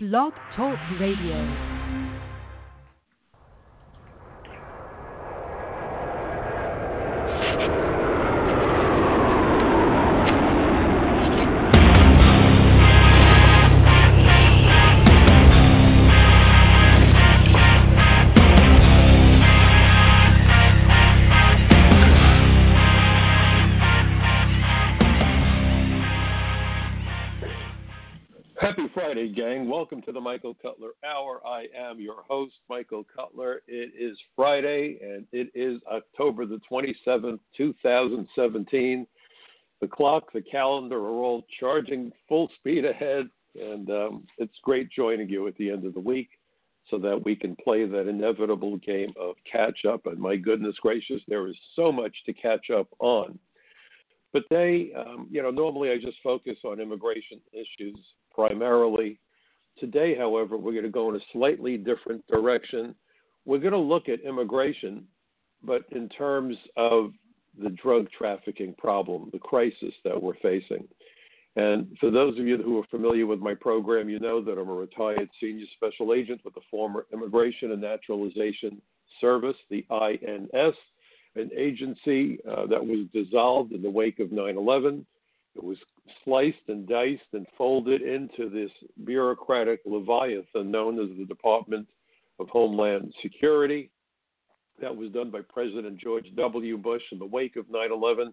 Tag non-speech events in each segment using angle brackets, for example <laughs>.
Blog Talk Radio. Friday, gang. Welcome to the Michael Cutler Hour. I am your host, Michael Cutler. It is Friday, and it is October the 27th, 2017. The clock, the calendar are all charging full speed ahead, and um, it's great joining you at the end of the week so that we can play that inevitable game of catch up. And my goodness gracious, there is so much to catch up on. But they, um, you know, normally I just focus on immigration issues primarily. Today, however, we're going to go in a slightly different direction. We're going to look at immigration, but in terms of the drug trafficking problem, the crisis that we're facing. And for those of you who are familiar with my program, you know that I'm a retired senior special agent with the former Immigration and Naturalization Service, the INS, an agency uh, that was dissolved in the wake of 9 11 it was sliced and diced and folded into this bureaucratic leviathan known as the Department of Homeland Security. That was done by President George W. Bush in the wake of 9 11.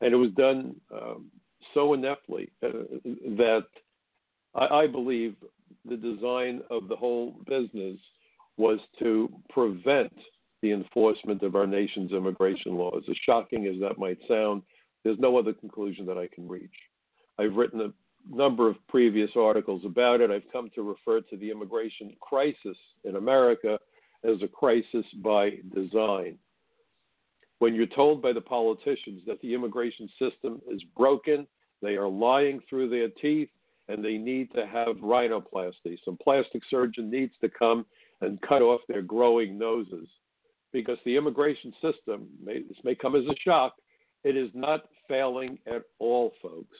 And it was done um, so ineptly uh, that I, I believe the design of the whole business was to prevent the enforcement of our nation's immigration laws. As shocking as that might sound, there's no other conclusion that I can reach. I've written a number of previous articles about it. I've come to refer to the immigration crisis in America as a crisis by design. When you're told by the politicians that the immigration system is broken, they are lying through their teeth, and they need to have rhinoplasty. Some plastic surgeon needs to come and cut off their growing noses because the immigration system, may, this may come as a shock, it is not failing at all, folks.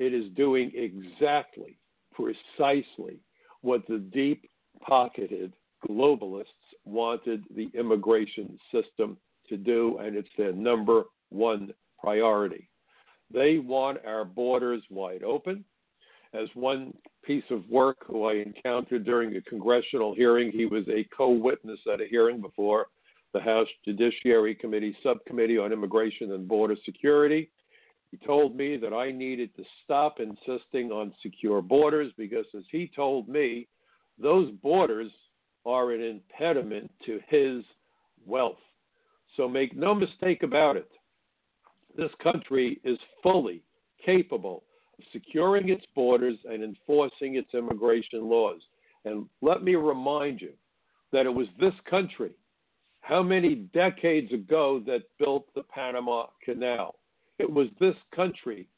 It is doing exactly, precisely what the deep pocketed globalists wanted the immigration system to do, and it's their number one priority. They want our borders wide open. As one piece of work who I encountered during a congressional hearing, he was a co witness at a hearing before the House Judiciary Committee Subcommittee on Immigration and Border Security. He told me that I needed to stop insisting on secure borders because, as he told me, those borders are an impediment to his wealth. So make no mistake about it. This country is fully capable of securing its borders and enforcing its immigration laws. And let me remind you that it was this country how many decades ago that built the Panama Canal? It was this country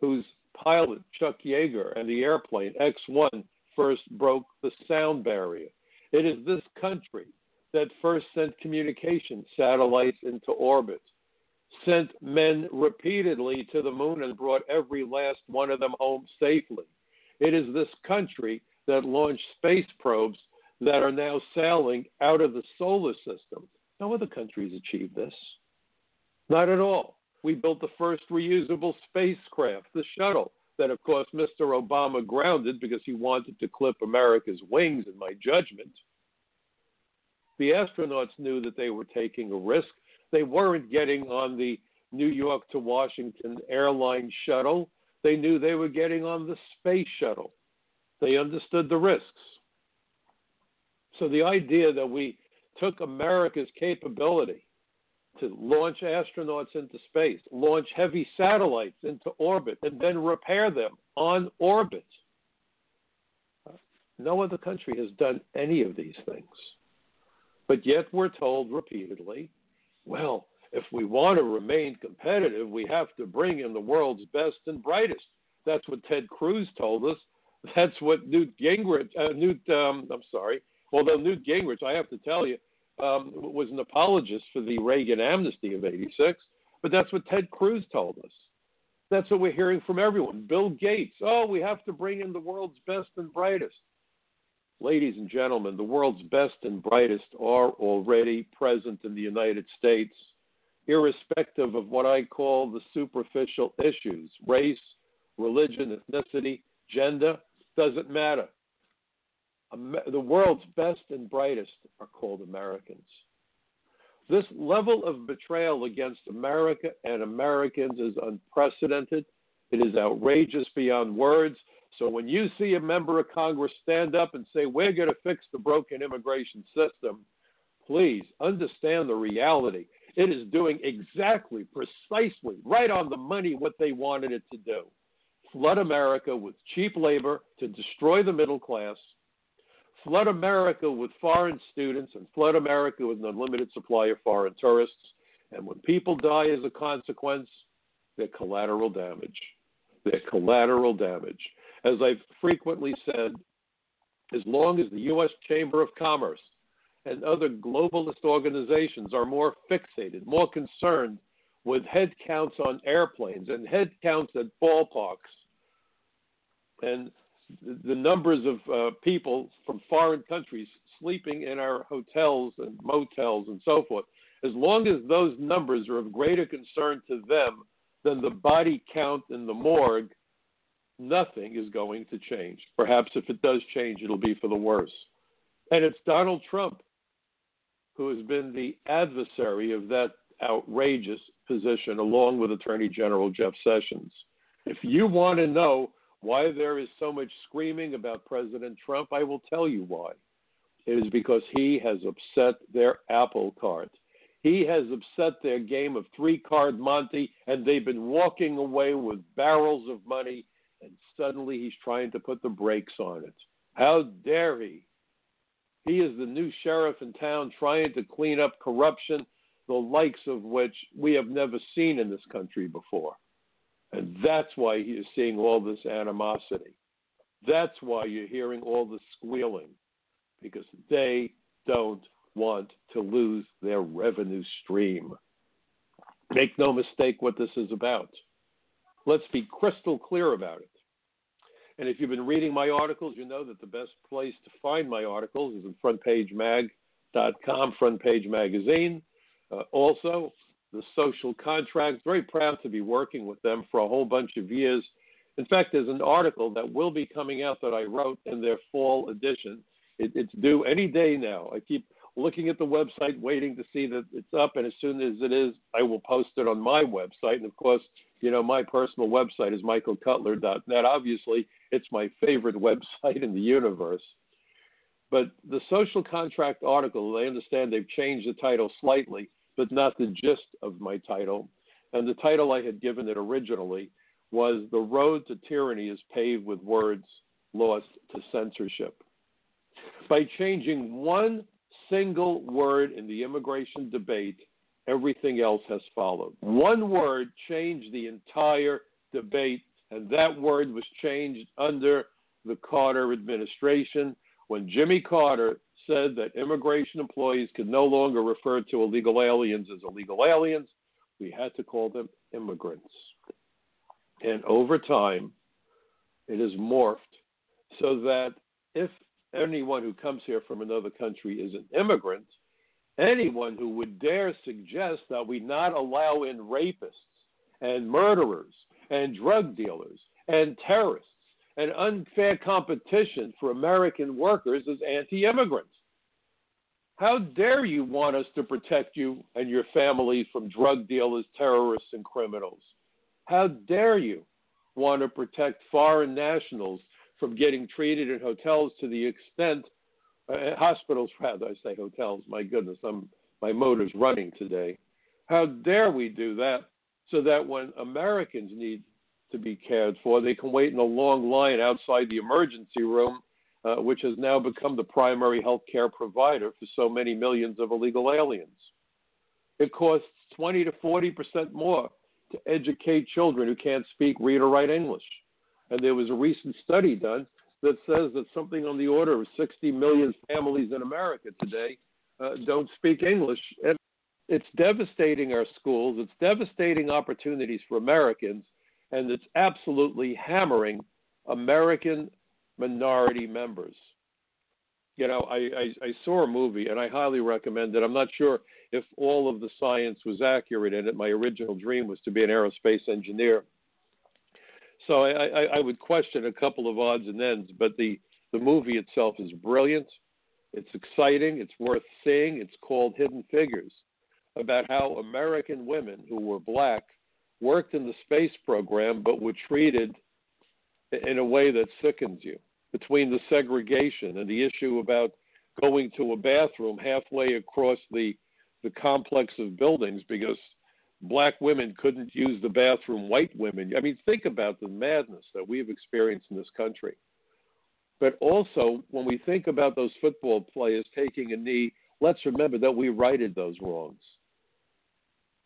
whose pilot, Chuck Yeager, and the airplane X 1 first broke the sound barrier. It is this country that first sent communication satellites into orbit, sent men repeatedly to the moon, and brought every last one of them home safely. It is this country that launched space probes that are now sailing out of the solar system. No other countries achieved this. Not at all. We built the first reusable spacecraft, the shuttle, that of course Mr. Obama grounded because he wanted to clip America's wings, in my judgment. The astronauts knew that they were taking a risk. They weren't getting on the New York to Washington airline shuttle. They knew they were getting on the space shuttle. They understood the risks. So the idea that we took America's capability to launch astronauts into space, launch heavy satellites into orbit, and then repair them on orbit. No other country has done any of these things. But yet we're told repeatedly well, if we want to remain competitive, we have to bring in the world's best and brightest. That's what Ted Cruz told us. That's what Newt Gingrich, uh, Newt, um, I'm sorry, although Newt Gingrich, I have to tell you, um, was an apologist for the Reagan amnesty of 86, but that's what Ted Cruz told us. That's what we're hearing from everyone. Bill Gates, oh, we have to bring in the world's best and brightest. ladies and gentlemen, the world's best and brightest are already present in the United States, irrespective of what I call the superficial issues race, religion, ethnicity, gender, doesn't matter. The world's best and brightest are called Americans. This level of betrayal against America and Americans is unprecedented. It is outrageous beyond words. So when you see a member of Congress stand up and say, We're going to fix the broken immigration system, please understand the reality. It is doing exactly, precisely, right on the money what they wanted it to do flood America with cheap labor to destroy the middle class, flood America with foreign students, and flood America with an unlimited supply of foreign tourists. And when people die as a consequence, they're collateral damage. They're collateral damage. As I've frequently said, as long as the U.S. Chamber of Commerce and other globalist organizations are more fixated, more concerned with head counts on airplanes and head counts at ballparks and the numbers of uh, people from foreign countries sleeping in our hotels and motels and so forth, as long as those numbers are of greater concern to them than the body count in the morgue, nothing is going to change. Perhaps if it does change, it'll be for the worse. And it's Donald Trump who has been the adversary of that outrageous position, along with Attorney General Jeff Sessions. If you want to know why there is so much screaming about President Trump, I will tell you why. It is because he has upset their apple cart. He has upset their game of three card Monte, and they've been walking away with barrels of money, and suddenly he's trying to put the brakes on it. How dare he? He is the new sheriff in town trying to clean up corruption, the likes of which we have never seen in this country before. And that's why you're seeing all this animosity. That's why you're hearing all the squealing, because they don't want to lose their revenue stream. Make no mistake what this is about. Let's be crystal clear about it. And if you've been reading my articles, you know that the best place to find my articles is at frontpagemag.com, Front Page Magazine. Uh, also, the social contract. Very proud to be working with them for a whole bunch of years. In fact, there's an article that will be coming out that I wrote in their fall edition. It, it's due any day now. I keep looking at the website, waiting to see that it's up, and as soon as it is, I will post it on my website. And of course, you know, my personal website is michaelcutler.net. Obviously, it's my favorite <laughs> website in the universe. But the social contract article, I understand they've changed the title slightly but not the gist of my title. And the title I had given it originally was The Road to Tyranny is Paved with Words Lost to Censorship. By changing one single word in the immigration debate, everything else has followed. One word changed the entire debate, and that word was changed under the Carter administration when Jimmy Carter said that immigration employees could no longer refer to illegal aliens as illegal aliens. We had to call them immigrants. And over time, it has morphed so that if anyone who comes here from another country is an immigrant, anyone who would dare suggest that we not allow in rapists and murderers and drug dealers and terrorists and unfair competition for American workers is anti immigrant. How dare you want us to protect you and your family from drug dealers, terrorists, and criminals? How dare you want to protect foreign nationals from getting treated in hotels to the extent, uh, hospitals rather, I say hotels, my goodness, I'm, my motor's running today. How dare we do that so that when Americans need to be cared for, they can wait in a long line outside the emergency room uh, which has now become the primary health care provider for so many millions of illegal aliens. It costs 20 to 40 percent more to educate children who can't speak, read, or write English. And there was a recent study done that says that something on the order of 60 million families in America today uh, don't speak English. And it's devastating our schools, it's devastating opportunities for Americans, and it's absolutely hammering American minority members. you know, I, I, I saw a movie and I highly recommend it. I'm not sure if all of the science was accurate in it. My original dream was to be an aerospace engineer. So I, I, I would question a couple of odds and ends, but the, the movie itself is brilliant. It's exciting. It's worth seeing. It's called Hidden Figures about how American women who were black worked in the space program but were treated in a way that sickens you between the segregation and the issue about going to a bathroom halfway across the the complex of buildings because black women couldn't use the bathroom white women. I mean think about the madness that we've experienced in this country. But also when we think about those football players taking a knee let's remember that we righted those wrongs.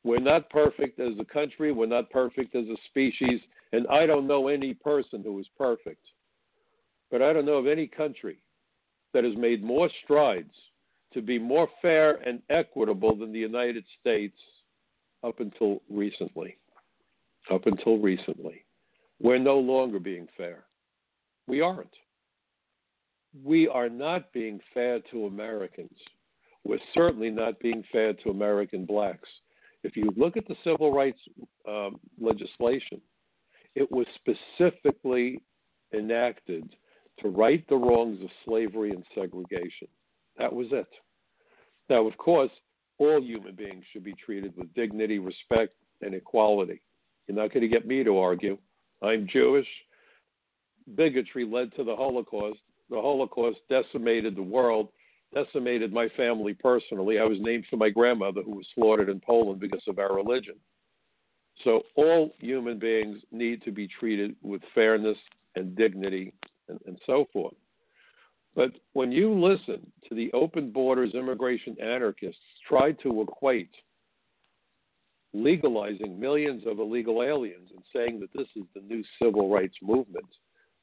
We're not perfect as a country. We're not perfect as a species. And i don't know any person who is perfect but I don't know of any country that has made more strides to be more fair and equitable than the United States up until recently. Up until recently. We're no longer being fair. We aren't. We are not being fair to Americans. We're certainly not being fair to American blacks. If you look at the civil rights um, legislation, it was specifically enacted to right the wrongs of slavery and segregation. That was it. Now, of course, all human beings should be treated with dignity, respect, and equality. You're not going to get me to argue. I'm Jewish. Bigotry led to the Holocaust. The Holocaust decimated the world, decimated my family personally. I was named for my grandmother who was slaughtered in Poland because of our religion. So all human beings need to be treated with fairness and dignity and, and so forth. But when you listen to the open borders immigration anarchists try to equate legalizing millions of illegal aliens and saying that this is the new civil rights movement,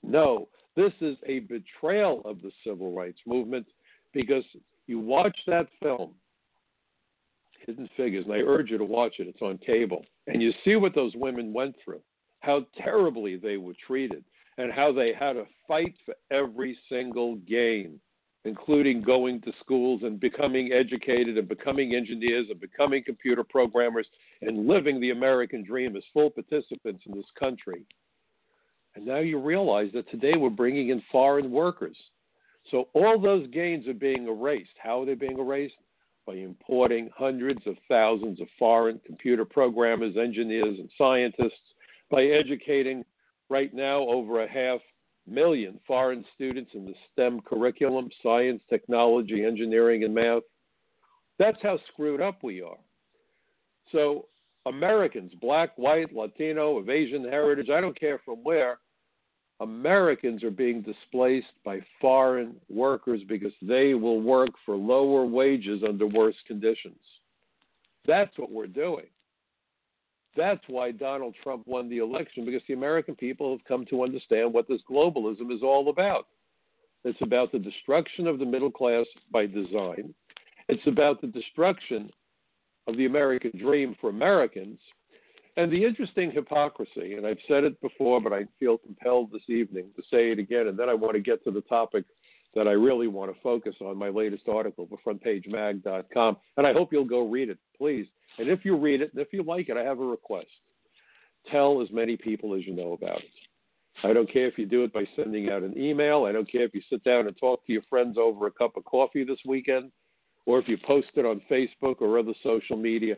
no, this is a betrayal of the civil rights movement because you watch that film, Hidden Figures, and I urge you to watch it, it's on cable, and you see what those women went through, how terribly they were treated, and how they had to fight for every single gain, including going to schools and becoming educated and becoming engineers and becoming computer programmers and living the American dream as full participants in this country. And now you realize that today we're bringing in foreign workers. So all those gains are being erased. How are they being erased? By importing hundreds of thousands of foreign computer programmers, engineers, and scientists, by educating right now over a half million foreign students in the STEM curriculum science, technology, engineering, and math. That's how screwed up we are. So, Americans, black, white, Latino, of Asian heritage, I don't care from where, Americans are being displaced by foreign workers because they will work for lower wages under worse conditions. That's what we're doing. That's why Donald Trump won the election because the American people have come to understand what this globalism is all about. It's about the destruction of the middle class by design. It's about the destruction of the American dream for Americans. And the interesting hypocrisy, and I've said it before, but I feel compelled this evening to say it again, and then I want to get to the topic that I really want to focus on my latest article for frontpagemag.com. And I hope you'll go read it, please. And if you read it, and if you like it, I have a request. Tell as many people as you know about it. I don't care if you do it by sending out an email. I don't care if you sit down and talk to your friends over a cup of coffee this weekend, or if you post it on Facebook or other social media.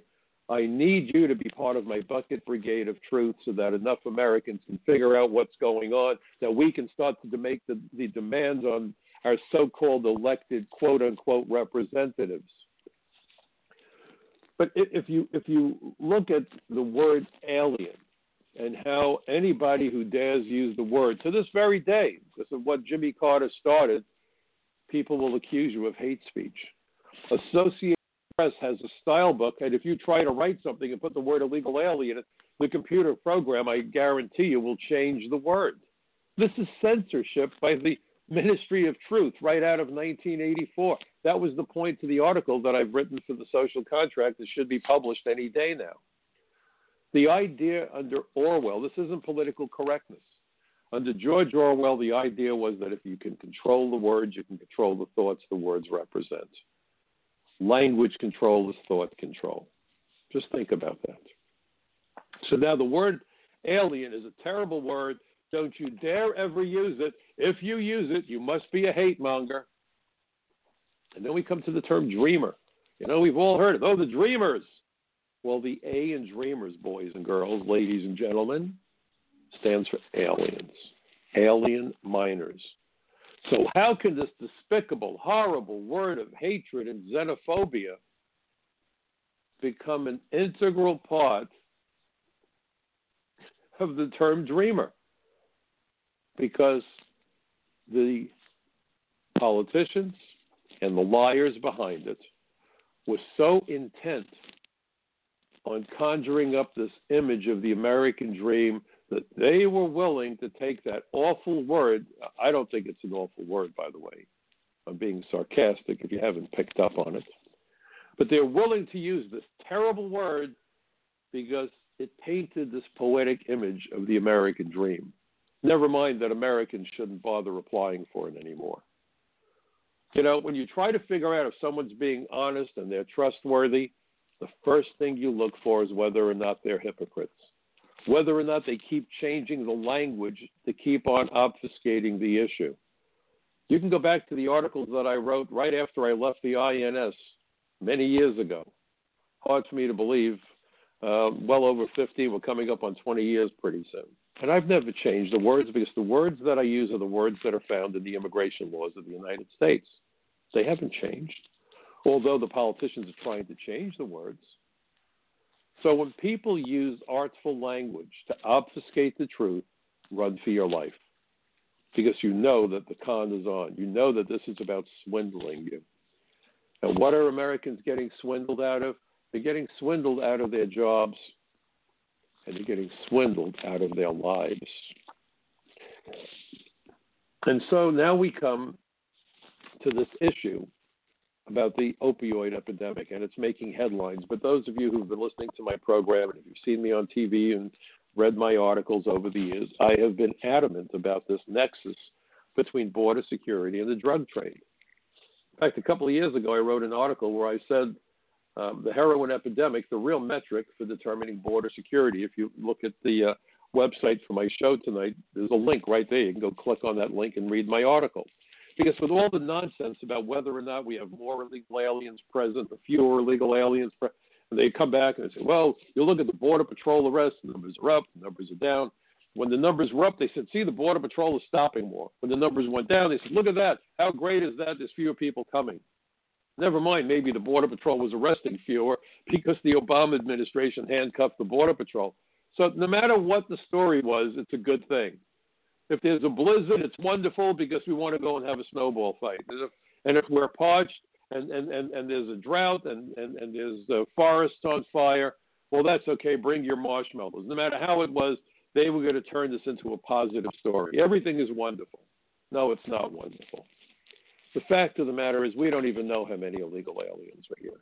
I need you to be part of my bucket brigade of truth so that enough Americans can figure out what's going on, that we can start to make the, the demands on our so called elected quote unquote representatives. But if you if you look at the word alien and how anybody who dares use the word to this very day, this is what Jimmy Carter started, people will accuse you of hate speech. Associated Press has a style book, and if you try to write something and put the word illegal alien, the computer program, I guarantee you, will change the word. This is censorship by the Ministry of Truth right out of 1984. That was the point to the article that I've written for the social contract that should be published any day now. The idea under Orwell, this isn't political correctness. Under George Orwell, the idea was that if you can control the words, you can control the thoughts the words represent. Language control is thought control. Just think about that. So now the word alien is a terrible word. Don't you dare ever use it. If you use it, you must be a hate monger. And then we come to the term dreamer. You know, we've all heard it. Oh, the dreamers. Well, the A in dreamers, boys and girls, ladies and gentlemen, stands for aliens, alien minors. So, how can this despicable, horrible word of hatred and xenophobia become an integral part of the term dreamer? Because the politicians and the liars behind it were so intent on conjuring up this image of the American dream that they were willing to take that awful word. I don't think it's an awful word, by the way. I'm being sarcastic if you haven't picked up on it. But they're willing to use this terrible word because it painted this poetic image of the American dream. Never mind that Americans shouldn't bother applying for it anymore. You know, when you try to figure out if someone's being honest and they're trustworthy, the first thing you look for is whether or not they're hypocrites, whether or not they keep changing the language to keep on obfuscating the issue. You can go back to the articles that I wrote right after I left the INS many years ago. Hard for me to believe. Uh, well over 50. We're coming up on 20 years pretty soon. And I've never changed the words because the words that I use are the words that are found in the immigration laws of the United States. They haven't changed, although the politicians are trying to change the words. So when people use artful language to obfuscate the truth, run for your life because you know that the con is on. You know that this is about swindling you. And what are Americans getting swindled out of? They're getting swindled out of their jobs and they're getting swindled out of their lives. And so now we come to this issue about the opioid epidemic, and it's making headlines. But those of you who've been listening to my program, and if you've seen me on TV and read my articles over the years, I have been adamant about this nexus between border security and the drug trade. In fact, a couple of years ago, I wrote an article where I said um, the heroin epidemic, the real metric for determining border security. If you look at the uh, website for my show tonight, there's a link right there. You can go click on that link and read my article. Because with all the nonsense about whether or not we have more illegal aliens present or fewer illegal aliens present, and they come back and they say, well, you look at the Border Patrol arrests, the numbers are up, the numbers are down. When the numbers were up, they said, see, the Border Patrol is stopping more. When the numbers went down, they said, look at that. How great is that? There's fewer people coming. Never mind, maybe the Border Patrol was arresting fewer because the Obama administration handcuffed the Border Patrol. So no matter what the story was, it's a good thing. If there's a blizzard, it's wonderful because we want to go and have a snowball fight. And if we're parched and, and, and, and there's a drought and, and, and there's the forests on fire, well, that's okay. Bring your marshmallows. No matter how it was, they were going to turn this into a positive story. Everything is wonderful. No, it's not wonderful. The fact of the matter is, we don't even know how many illegal aliens are here.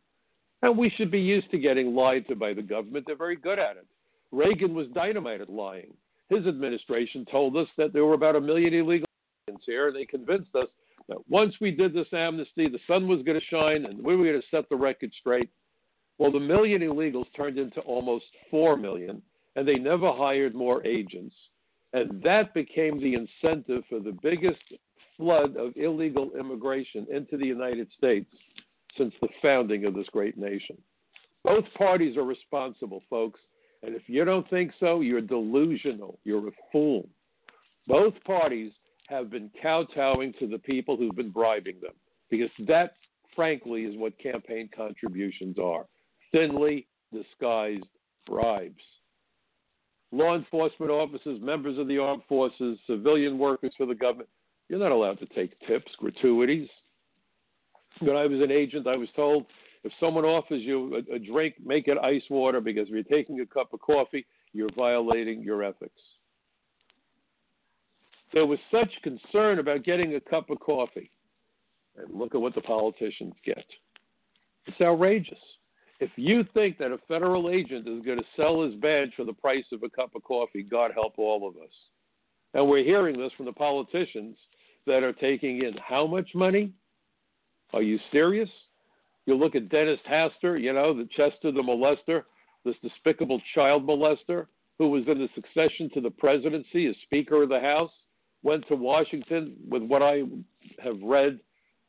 And we should be used to getting lied to by the government. They're very good at it. Reagan was dynamite at lying. His administration told us that there were about a million illegal aliens here, and they convinced us that once we did this amnesty, the sun was going to shine and we were going to set the record straight. Well, the million illegals turned into almost four million, and they never hired more agents. And that became the incentive for the biggest flood of illegal immigration into the United States since the founding of this great nation. Both parties are responsible, folks. And if you don't think so, you're delusional. You're a fool. Both parties have been kowtowing to the people who've been bribing them because that, frankly, is what campaign contributions are thinly disguised bribes. Law enforcement officers, members of the armed forces, civilian workers for the government, you're not allowed to take tips, gratuities. When I was an agent, I was told if someone offers you a, a drink, make it ice water because if you're taking a cup of coffee, you're violating your ethics. There was such concern about getting a cup of coffee. And look at what the politicians get. It's outrageous. If you think that a federal agent is going to sell his badge for the price of a cup of coffee, God help all of us. And we're hearing this from the politicians that are taking in how much money? Are you serious? You look at Dennis Hastert, you know, the Chester the molester, this despicable child molester who was in the succession to the presidency as Speaker of the House, went to Washington with what I have read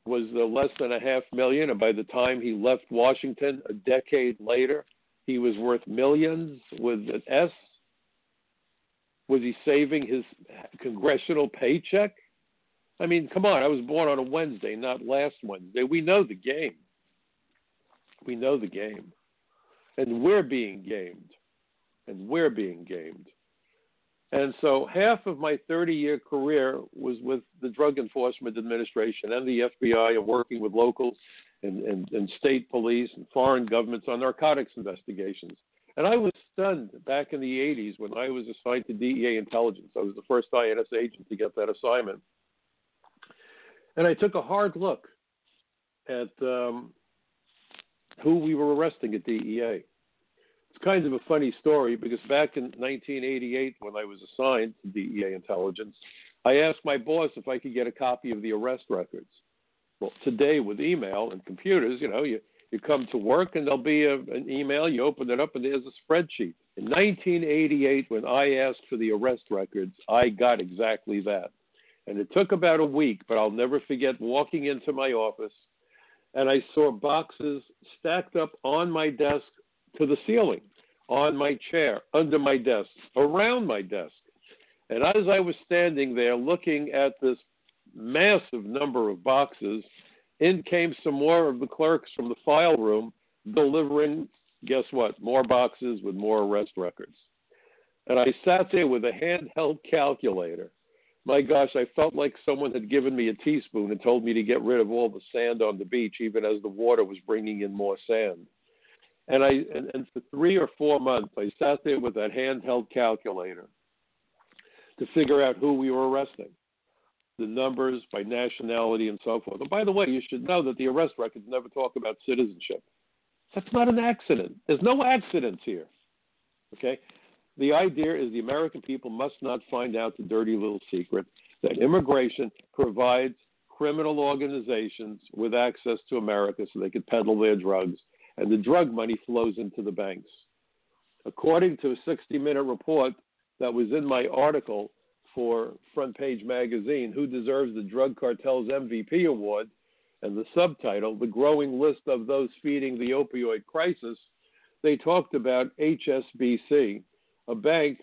was less than a half million, and by the time he left Washington a decade later, he was worth millions with an S. Was he saving his congressional paycheck? I mean, come on, I was born on a Wednesday, not last Wednesday. We know the game. We know the game. And we're being gamed. And we're being gamed. And so half of my 30 year career was with the Drug Enforcement Administration and the FBI and working with local and, and, and state police and foreign governments on narcotics investigations. And I was stunned back in the 80s when I was assigned to DEA intelligence. I was the first INS agent to get that assignment. And I took a hard look at um, who we were arresting at DEA It's kind of a funny story because back in 1988, when I was assigned to DEA intelligence, I asked my boss if I could get a copy of the arrest records. Well, today with email and computers, you know, you, you come to work and there'll be a, an email, you open it up and there's a spreadsheet. In 1988, when I asked for the arrest records, I got exactly that. And it took about a week, but I'll never forget walking into my office and I saw boxes stacked up on my desk to the ceiling on my chair, under my desk, around my desk. And as I was standing there looking at this massive number of boxes, in came some more of the clerks from the file room delivering, guess what, more boxes with more arrest records. And I sat there with a handheld calculator. My gosh, I felt like someone had given me a teaspoon and told me to get rid of all the sand on the beach, even as the water was bringing in more sand. And I and, and for three or four months, I sat there with that handheld calculator to figure out who we were arresting, the numbers by nationality and so forth. And by the way, you should know that the arrest records never talk about citizenship. That's not an accident. There's no accidents here. Okay? The idea is the American people must not find out the dirty little secret that immigration provides criminal organizations with access to America so they could peddle their drugs and the drug money flows into the banks. According to a 60 minute report that was in my article for Front Page Magazine, Who Deserves the Drug Cartel's MVP Award, and the subtitle, The Growing List of Those Feeding the Opioid Crisis, they talked about HSBC, a bank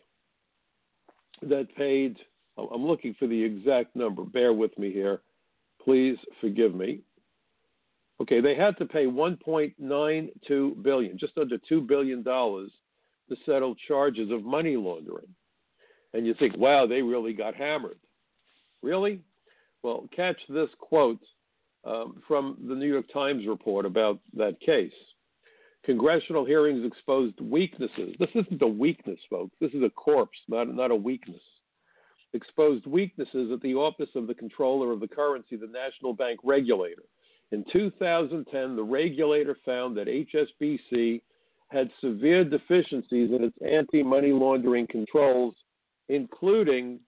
that paid, I'm looking for the exact number, bear with me here, please forgive me. Okay, they had to pay 1.92 billion, just under 2 billion dollars to settle charges of money laundering. And you think, wow, they really got hammered. Really? Well, catch this quote um, from the New York Times report about that case. Congressional hearings exposed weaknesses. This isn't a weakness, folks. This is a corpse, not, not a weakness. Exposed weaknesses at the Office of the Comptroller of the Currency, the national bank regulator in 2010, the regulator found that HSBC had severe deficiencies in its anti money laundering controls, including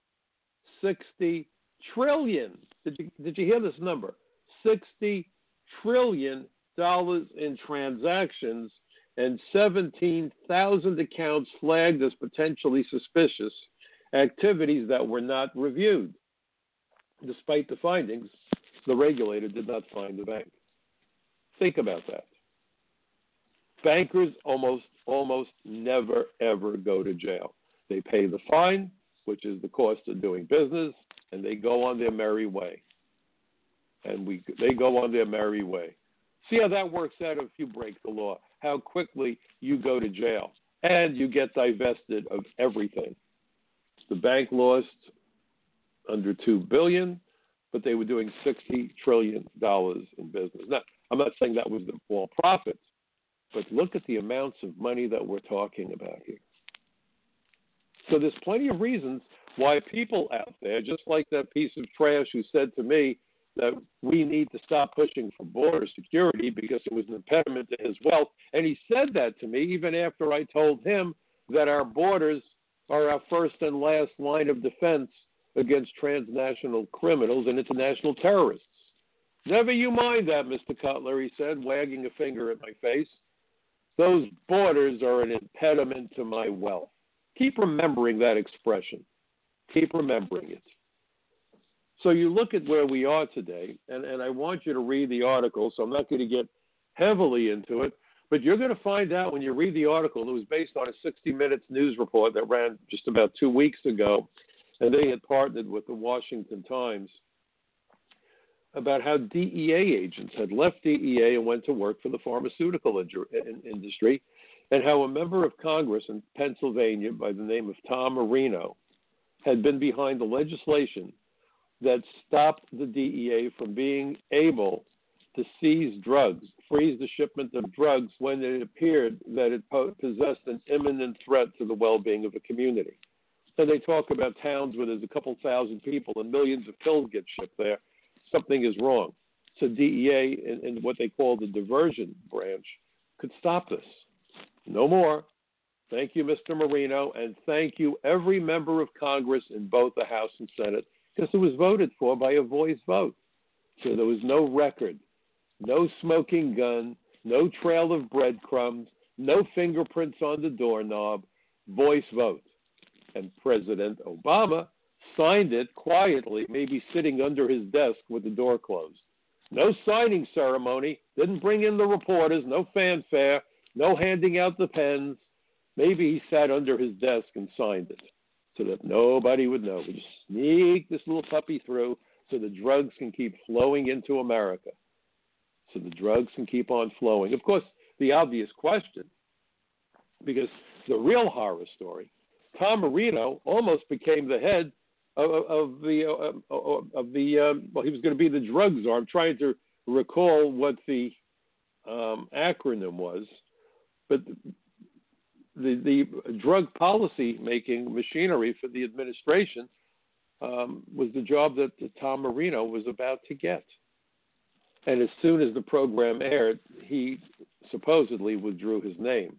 60 trillion. Did you, did you hear this number? 60 trillion dollars in transactions and 17,000 accounts flagged as potentially suspicious activities that were not reviewed. Despite the findings, the regulator did not find the bank. Think about that. Bankers almost almost never ever go to jail. They pay the fine, which is the cost of doing business, and they go on their merry way. And we they go on their merry way. See how that works out if you break the law. How quickly you go to jail and you get divested of everything. The bank lost under two billion but they were doing $60 trillion in business. Now, I'm not saying that was the all profits, but look at the amounts of money that we're talking about here. So there's plenty of reasons why people out there, just like that piece of trash who said to me that we need to stop pushing for border security because it was an impediment to his wealth. And he said that to me even after I told him that our borders are our first and last line of defense against transnational criminals and international terrorists. Never you mind that, Mr. Cutler, he said, wagging a finger at my face. Those borders are an impediment to my wealth. Keep remembering that expression. Keep remembering it. So you look at where we are today, and, and I want you to read the article, so I'm not going to get heavily into it, but you're going to find out when you read the article, it was based on a 60 Minutes news report that ran just about two weeks ago, and they had partnered with the Washington Times about how DEA agents had left DEA and went to work for the pharmaceutical industry, and how a member of Congress in Pennsylvania by the name of Tom Marino had been behind the legislation that stopped the DEA from being able to seize drugs, freeze the shipment of drugs when it appeared that it possessed an imminent threat to the well being of a community. And they talk about towns where there's a couple thousand people and millions of pills get shipped there. Something is wrong. So DEA and, and what they call the diversion branch could stop this. No more. Thank you, Mr. Marino, and thank you every member of Congress in both the House and Senate because it was voted for by a voice vote. So there was no record, no smoking gun, no trail of breadcrumbs, no fingerprints on the doorknob, voice vote. And President Obama signed it quietly, maybe sitting under his desk with the door closed. No signing ceremony, didn't bring in the reporters, no fanfare, no handing out the pens. Maybe he sat under his desk and signed it so that nobody would know. We just sneak this little puppy through so the drugs can keep flowing into America. So the drugs can keep on flowing. Of course, the obvious question, because the real horror story, Tom Marino almost became the head of, of the uh, of the um, well, he was going to be the drug czar. I'm trying to recall what the um, acronym was, but the, the drug policy making machinery for the administration um, was the job that Tom Marino was about to get. And as soon as the program aired, he supposedly withdrew his name.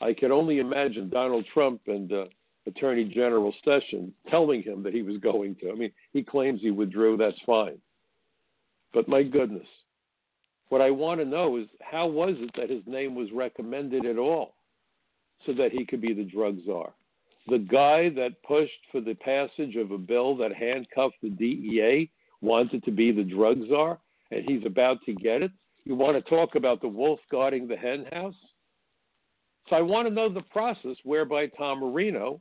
I can only imagine Donald Trump and uh, Attorney General Sessions telling him that he was going to. I mean, he claims he withdrew, that's fine. But my goodness, what I want to know is how was it that his name was recommended at all? So that he could be the drug czar. The guy that pushed for the passage of a bill that handcuffed the DEA wanted to be the drug czar, and he's about to get it. You want to talk about the wolf guarding the hen house? So I want to know the process whereby Tom Marino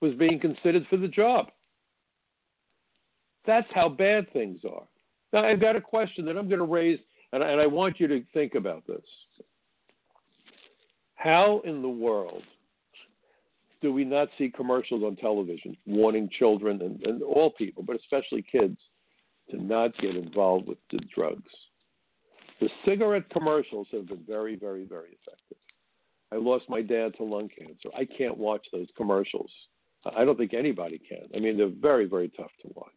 was being considered for the job. That's how bad things are. Now, I've got a question that I'm going to raise, and I, and I want you to think about this. How in the world do we not see commercials on television warning children and, and all people, but especially kids, to not get involved with the drugs? The cigarette commercials have been very, very, very effective. I lost my dad to lung cancer. I can't watch those commercials. I don't think anybody can. I mean, they're very, very tough to watch.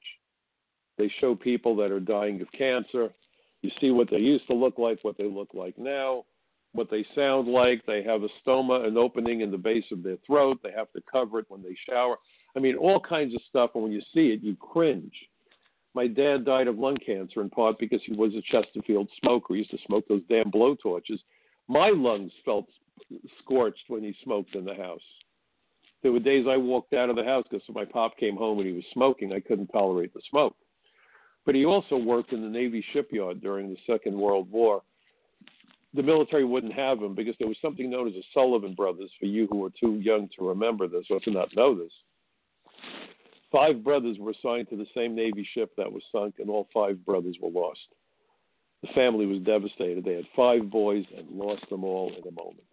They show people that are dying of cancer. You see what they used to look like, what they look like now what they sound like. They have a stoma, an opening in the base of their throat. They have to cover it when they shower. I mean, all kinds of stuff. And when you see it, you cringe. My dad died of lung cancer in part because he was a Chesterfield smoker. He used to smoke those damn blowtorches. My lungs felt scorched when he smoked in the house. There were days I walked out of the house because my pop came home and he was smoking. I couldn't tolerate the smoke. But he also worked in the Navy shipyard during the Second World War the military wouldn't have him because there was something known as the Sullivan brothers. For you who are too young to remember this or to not know this, five brothers were assigned to the same Navy ship that was sunk, and all five brothers were lost. The family was devastated. They had five boys and lost them all in a moment.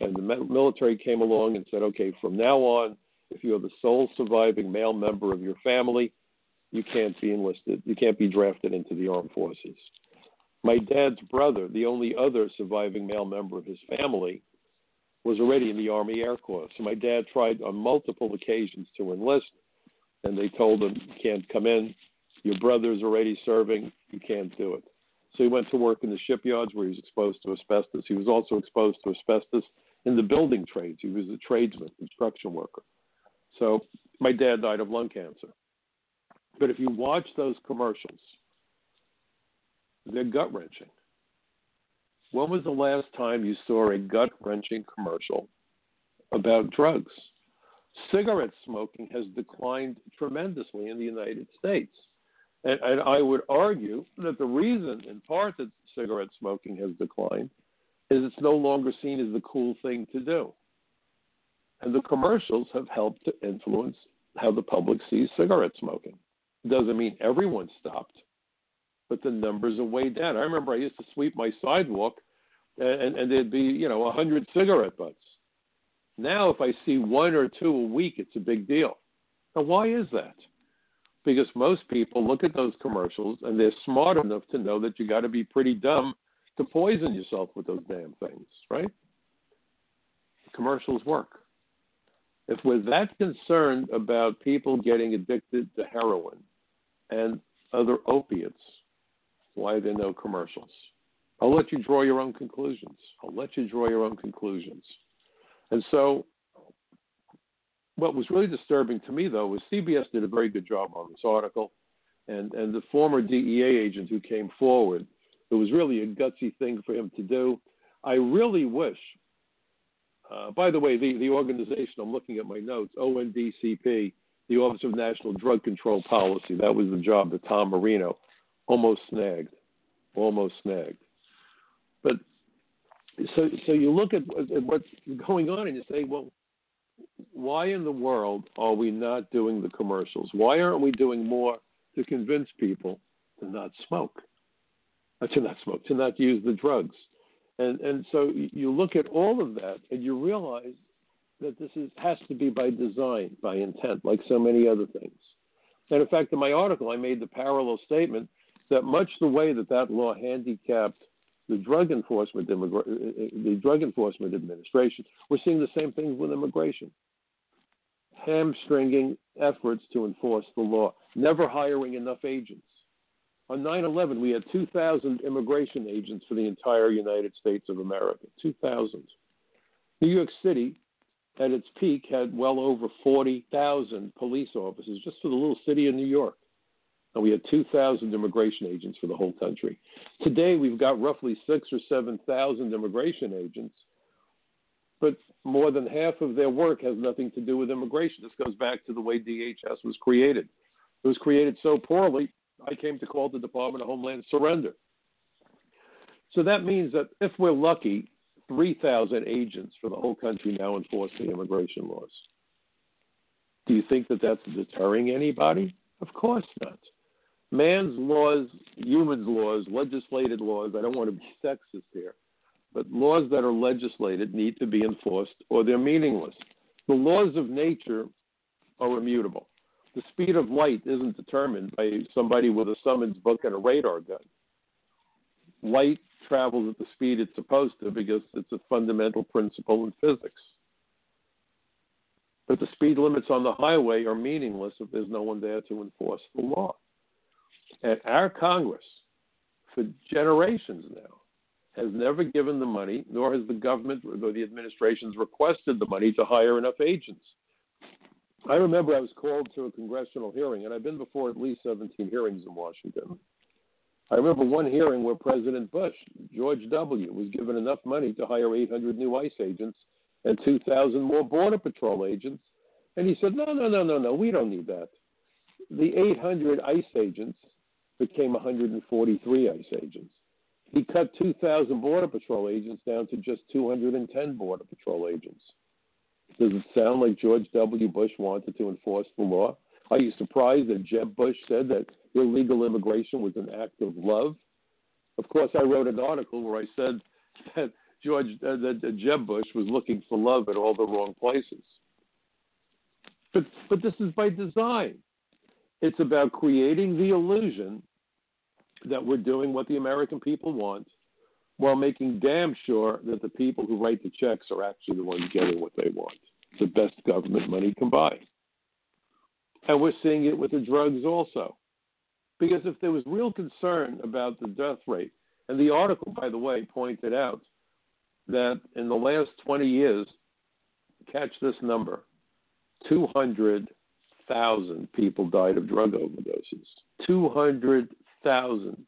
And the military came along and said, okay, from now on, if you are the sole surviving male member of your family, you can't be enlisted. You can't be drafted into the armed forces. My dad's brother, the only other surviving male member of his family, was already in the Army Air Corps. So my dad tried on multiple occasions to enlist, and they told him, You can't come in. Your brother's already serving. You can't do it. So he went to work in the shipyards where he was exposed to asbestos. He was also exposed to asbestos in the building trades. He was a tradesman, construction worker. So My dad died of lung cancer. But if you watch those commercials, they're gut wrenching. When was the last time you saw a gut wrenching commercial about drugs? Cigarette smoking has declined tremendously in the United States. And, and I would argue that the reason, in part, that cigarette smoking has declined is it's no longer seen as the cool thing to do. And the commercials have helped to influence how the public sees cigarette smoking. It Doesn't mean everyone stopped, but the numbers are way down. I remember I used to sweep my sidewalk, and, and there'd be you know a hundred cigarette butts. Now, if I see one or two a week, it's a big deal. Now, why is that? Because most people look at those commercials and they're smart enough to know that you got to be pretty dumb to poison yourself with those damn things, right? Commercials work. If we're that concerned about people getting addicted to heroin and other opiates, why are there no commercials? I'll let you draw your own conclusions. I'll let you draw your own conclusions. And so, what was really disturbing to me, though, was CBS did a very good job on this article, and, and the former DEA agent who came forward, it was really a gutsy thing for him to do. I really wish uh, by the way, the, the organization, I'm looking at my notes, ONDCP, the Office of National Drug Control Policy, that was the job that Tom Marino almost snagged, almost snagged. But so, so you look at, at what's going on and you say, well, why in the world are we not doing the commercials? Why aren't we doing more to convince people to not smoke, uh, to not smoke, to not use the drugs? And and so you look at all of that and you realize that this is has to be by design, by intent, like so many other things. And in fact, in my article, I made the parallel statement that much the way that that law handicapped the drug enforcement the drug enforcement administration, we're seeing the same thing with immigration. Hamstringing efforts to enforce the law, never hiring enough agents, on 9 11, we had 2,000 immigration agents for the entire United States of America. 2,000. New York City, at its peak, had well over 40,000 police officers just for the little city of New York. And we had 2,000 immigration agents for the whole country. Today, we've got roughly six or 7,000 immigration agents, but more than half of their work has nothing to do with immigration. This goes back to the way DHS was created. It was created so poorly I came to call the Department of Homeland surrender. So that means that if we're lucky, 3,000 agents for the whole country now enforce the immigration laws. Do you think that that's deterring anybody? Of course not. Man's laws, humans' laws, legislated laws, I don't want to be sexist here, but laws that are legislated need to be enforced or they're meaningless. The laws of nature are immutable the speed of light isn't determined by somebody with a summons book and a radar gun. Light travels at the speed it's supposed to because it's a fundamental principle in physics. But the speed limits on the highway are meaningless if there's no one there to enforce the law. And our Congress, for generations now, has never given the money, nor has the government or the administrations requested the money to hire enough agents. I remember I was called to a congressional hearing, and I've been before at least 17 hearings in Washington. I remember one hearing where President Bush, George W., was given enough money to hire 800 new ICE agents and 2,000 more Border Patrol agents. And he said, no, no, no, no, no, we don't need that. The 800 ICE agents became 143 ICE agents. He cut 2,000 Border Patrol agents down to just 210 Border Patrol agents. Does it sound like George W. Bush wanted to enforce the law? Are you surprised that Jeb Bush said that illegal immigration was an act of love? Of course, I wrote an article where I said that George uh, that Jeb Bush was looking for love at all the wrong places. But but this is by design. It's about creating the illusion that we're doing what the American people want while making damn sure that the people who write the checks are actually the ones getting what they want. The best government money can buy. And we're seeing it with the drugs also. Because if there was real concern about the death rate, and the article, by the way, pointed out that in the last 20 years, catch this number 200,000 people died of drug overdoses. 200,000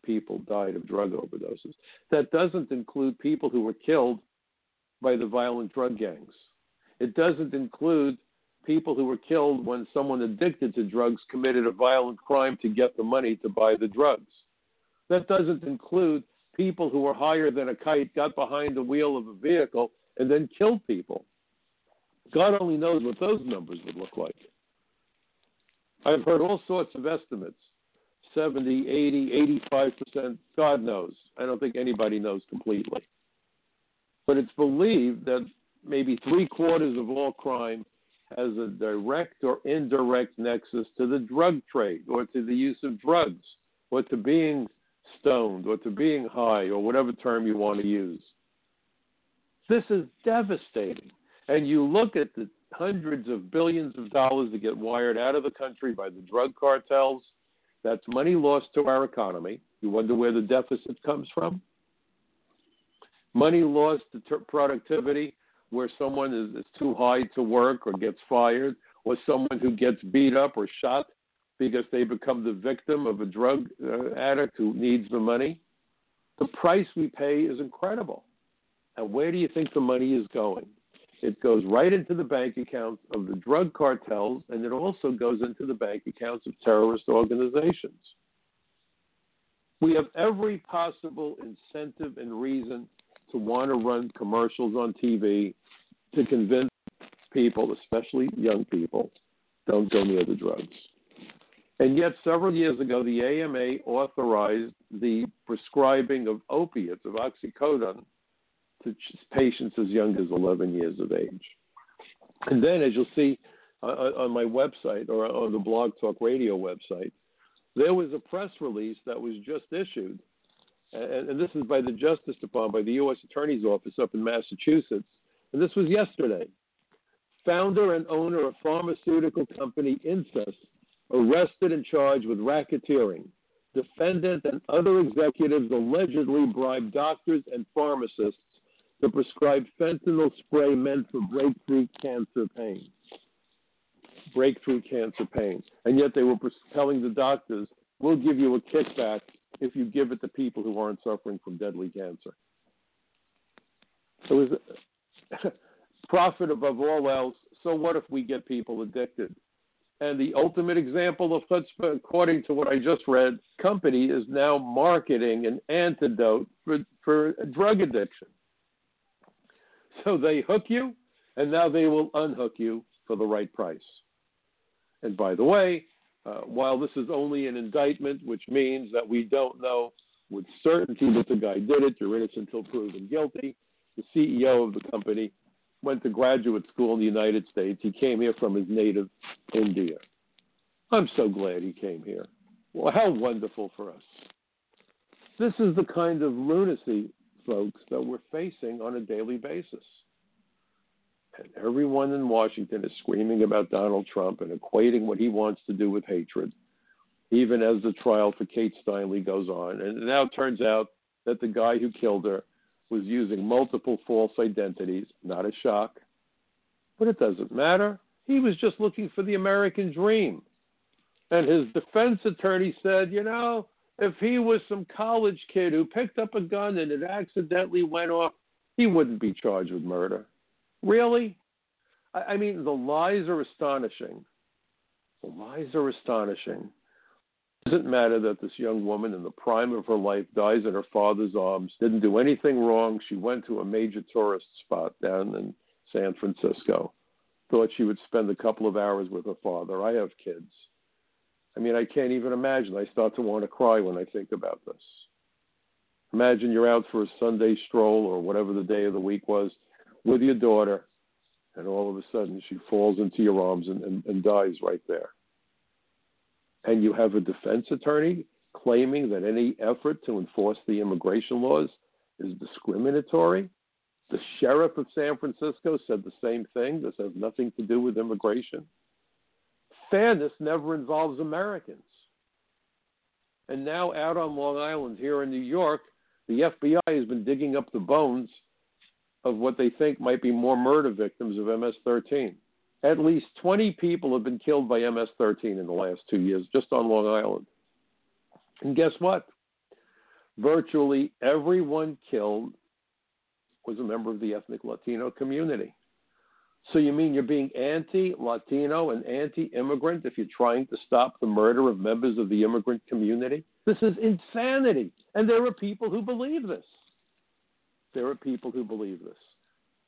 people died of drug overdoses. That doesn't include people who were killed by the violent drug gangs. It doesn't include people who were killed when someone addicted to drugs committed a violent crime to get the money to buy the drugs. That doesn't include people who were higher than a kite, got behind the wheel of a vehicle, and then killed people. God only knows what those numbers would look like. I've heard all sorts of estimates 70, 80, 85%. God knows. I don't think anybody knows completely. But it's believed that maybe three quarters of all crime has a direct or indirect nexus to the drug trade or to the use of drugs or to being stoned or to being high or whatever term you want to use. This is devastating. And you look at the hundreds of billions of dollars that get wired out of the country by the drug cartels. That's money lost to our economy. You wonder where the deficit comes from? Money lost to ter- productivity, where someone is, is too high to work or gets fired, or someone who gets beat up or shot because they become the victim of a drug uh, addict who needs the money. The price we pay is incredible. And where do you think the money is going? It goes right into the bank accounts of the drug cartels, and it also goes into the bank accounts of terrorist organizations. We have every possible incentive and reason to want to run commercials on TV to convince people, especially young people, don't go near the drugs. And yet, several years ago, the AMA authorized the prescribing of opiates, of oxycodone, to patients as young as 11 years of age. And then, as you'll see uh, uh, on my website or on the Blog Talk Radio website, there was a press release that was just issued, and, this is by the Justice Department, by the U.S. Attorney's Office up in Massachusetts, and this was yesterday. Founder and owner of pharmaceutical company Insys arrested and charged with racketeering. Defendant and other executives allegedly bribed doctors and pharmacists to prescribe fentanyl spray meant for breakthrough cancer pain. Breakthrough cancer pain. And yet they were telling the doctors, we'll give you a kickback if you give it to people who aren't suffering from deadly cancer. So is profit above all else. So what if we get people addicted? And the ultimate example of chutzpah, according to what I just read, company is now marketing an antidote for, for drug addiction. So they hook you, and now they will unhook you for the right price. And by the way, uh, while this is only an indictment, which means that we don't know with certainty that the guy did it, you're innocent until proven guilty, the CEO of the company went to graduate school in the United States. He came here from his native India. I'm so glad he came here. Well, how wonderful for us. This is the kind of lunacy folks that we're facing on a daily basis. And everyone in Washington is screaming about Donald Trump and equating what he wants to do with hatred, even as the trial for Kate Steinle goes on. And now it now turns out that the guy who killed her was using multiple false identities. Not a shock. But it doesn't matter. He was just looking for the American dream. And his defense attorney said, you know, if he was some college kid who picked up a gun and it accidentally went off, he wouldn't be charged with murder. Really? I, I mean, the lies are astonishing. The lies are astonishing. It doesn't matter that this young woman in the prime of her life dies in her father's arms, didn't do anything wrong. She went to a major tourist spot down in San Francisco, thought she would spend a couple of hours with her father. I have kids. I mean, I can't even imagine. I start to want to cry when I think about this. Imagine you're out for a Sunday stroll or whatever the day of the week was with your daughter, and all of a sudden she falls into your arms and, and, and dies right there. And you have a defense attorney claiming that any effort to enforce the immigration laws is discriminatory. The sheriff of San Francisco said the same thing. This has nothing to do with immigration fairness never involves Americans. And now, out on Long Island, here in New York, the FBI has been digging up the bones of what they think might be more murder victims of MS 13. At least 20 people have been killed by MS 13 in the last two years just on Long Island. And guess what? Virtually everyone killed was a member of the ethnic Latino community. So you mean you're being anti-Latino and anti-immigrant if you're trying to stop the murder of members of the immigrant community? This is insanity. And there are people who believe this. There are people who believe this.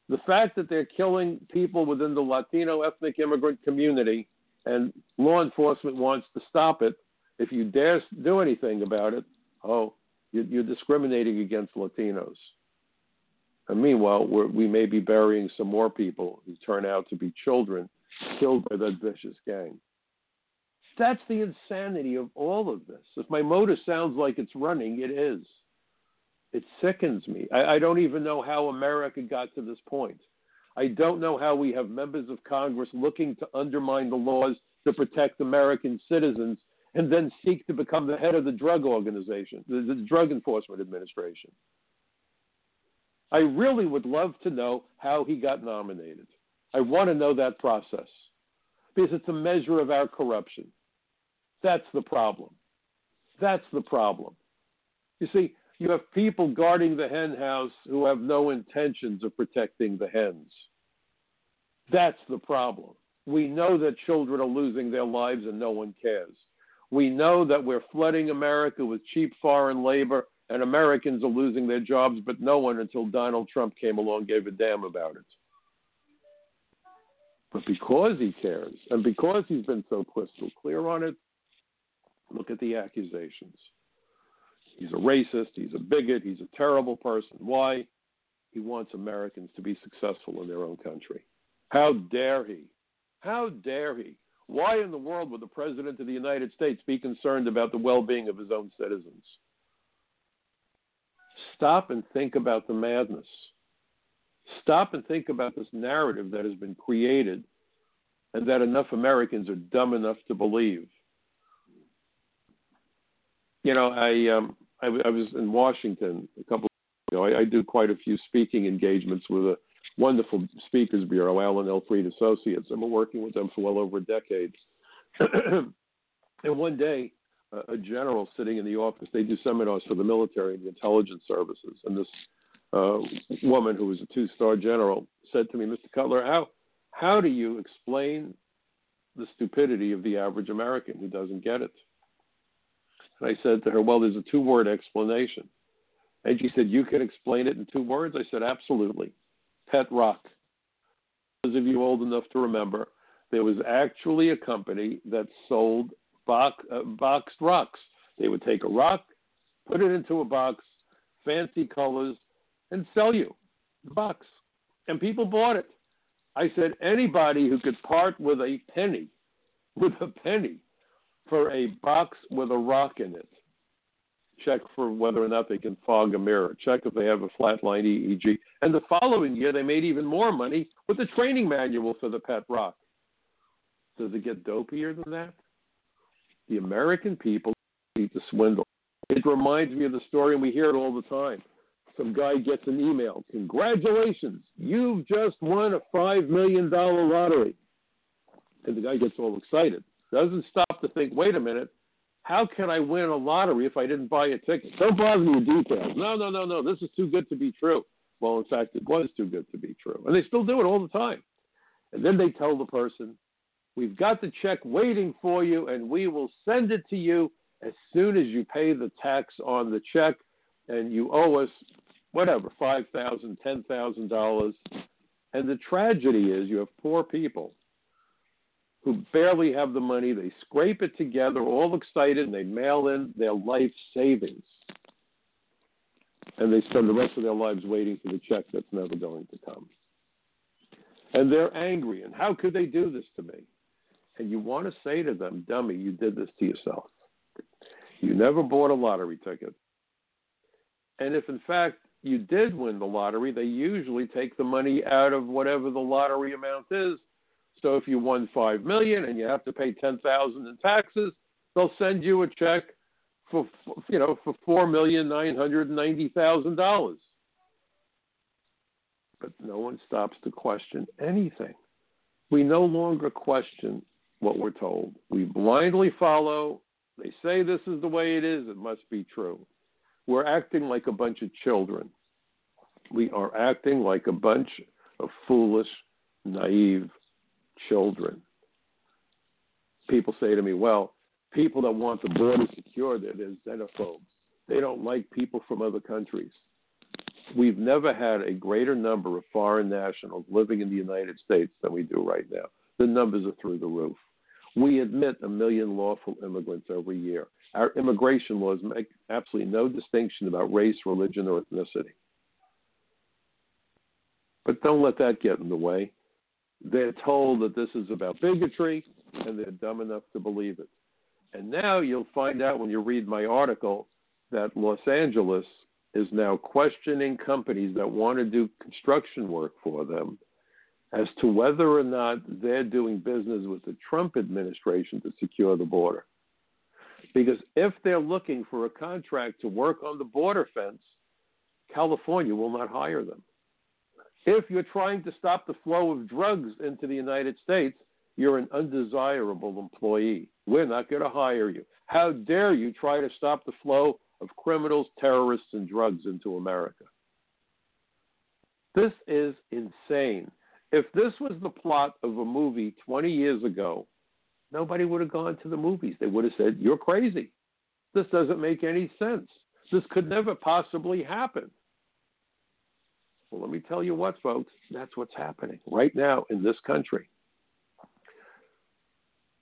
The fact that they're killing people within the Latino ethnic immigrant community and law enforcement wants to stop it, if you dare do anything about it, oh, you're discriminating against Latinos. And meanwhile, we may be burying some more people who turn out to be children killed by that vicious gang. That's the insanity of all of this. If my motor sounds like it's running, it is. It sickens me. I, I don't even know how America got to this point. I don't know how we have members of Congress looking to undermine the laws to protect American citizens and then seek to become the head of the drug organization, the, the Drug Enforcement Administration. I really would love to know how he got nominated. I want to know that process because it's a measure of our corruption. That's the problem. That's the problem. You see, you have people guarding the hen house who have no intentions of protecting the hens. That's the problem. We know that children are losing their lives and no one cares. We know that we're flooding America with cheap foreign labor and Americans are losing their jobs, but no one until Donald Trump came along gave a damn about it. But because he cares and because he's been so crystal clear on it, look at the accusations. He's a racist, he's a bigot, he's a terrible person. Why? He wants Americans to be successful in their own country. How dare he? How dare he? Why in the world would the President of the United States be concerned about the well being of his own citizens? Stop and think about the madness. Stop and think about this narrative that has been created and that enough Americans are dumb enough to believe. You know, I um, I, I was in Washington a couple of years ago. I, I do quite a few speaking engagements with a wonderful speakers bureau, Allen L. Freed Associates, and we're working with them for well over a decade. <clears throat> and one day, a general sitting in the office. They do seminars for the military and the intelligence services. And this uh, woman, who was a two-star general, said to me, "Mr. Cutler, how how do you explain the stupidity of the average American who doesn't get it?" And I said to her, "Well, there's a two-word explanation." And she said, "You can explain it in two words." I said, "Absolutely." Pet rock. Those of you old enough to remember, there was actually a company that sold box, uh, boxed rocks. They would take a rock, put it into a box, fancy colors, and sell you the box. And people bought it. I said, anybody who could part with a penny, with a penny, for a box with a rock in it, check for whether or not they can fog a mirror, check if they have a flatline EEG. And the following year, they made even more money with the training manual for the pet rock. Does it get dopier than that? The American people need to swindle. It reminds me of the story, and we hear it all the time. Some guy gets an email. Congratulations, you've just won a $5 million lottery. And the guy gets all excited. Doesn't stop to think, wait a minute, how can I win a lottery if I didn't buy a ticket? Don't bother me with details. No, no, no, no. This is too good to be true. Well, in fact, it was too good to be true. And they still do it all the time. And then they tell the person, We've got the check waiting for you, and we will send it to you as soon as you pay the tax on the check, and you owe us whatever five thousand, ten thousand dollars. And the tragedy is, you have poor people who barely have the money. They scrape it together, all excited, and they mail in their life savings. And they spend the rest of their lives waiting for the check that's never going to come. And they're angry. And how could they do this to me? And you want to say to them, dummy, you did this to yourself. You never bought a lottery ticket. And if in fact you did win the lottery, they usually take the money out of whatever the lottery amount is. So if you won five million and you have to pay ten thousand in taxes, they'll send you a check for you know for four million nine hundred ninety thousand dollars. But no one stops to question anything. We no longer question what we're told. We blindly follow. They say this is the way it is, it must be true. We're acting like a bunch of children. We are acting like a bunch of foolish, naive children. People say to me, well, people that want the border secure, they're, they're xenophobes. They don't like people from other countries. We've never had a greater number of foreign nationals living in the United States than we do right now. The numbers are through the roof. We admit a million lawful immigrants every year. Our immigration laws make absolutely no distinction about race, religion, or ethnicity. But don't let that get in the way. They're told that this is about bigotry, and they're dumb enough to believe it. And now you'll find out when you read my article that Los Angeles is now questioning companies that want to do construction work for them as to whether or not they're doing business with the Trump administration to secure the border. Because if they're looking for a contract to work on the border fence, California will not hire them. If you're trying to stop the flow of drugs into the United States, you're an undesirable employee. We're not going to hire you. How dare you try to stop the flow of criminals, terrorists, and drugs into America? This is insane. If this was the plot of a movie 20 years ago, nobody would have gone to the movies. They would have said, You're crazy. This doesn't make any sense. This could never possibly happen. Well, let me tell you what, folks, that's what's happening right now in this country.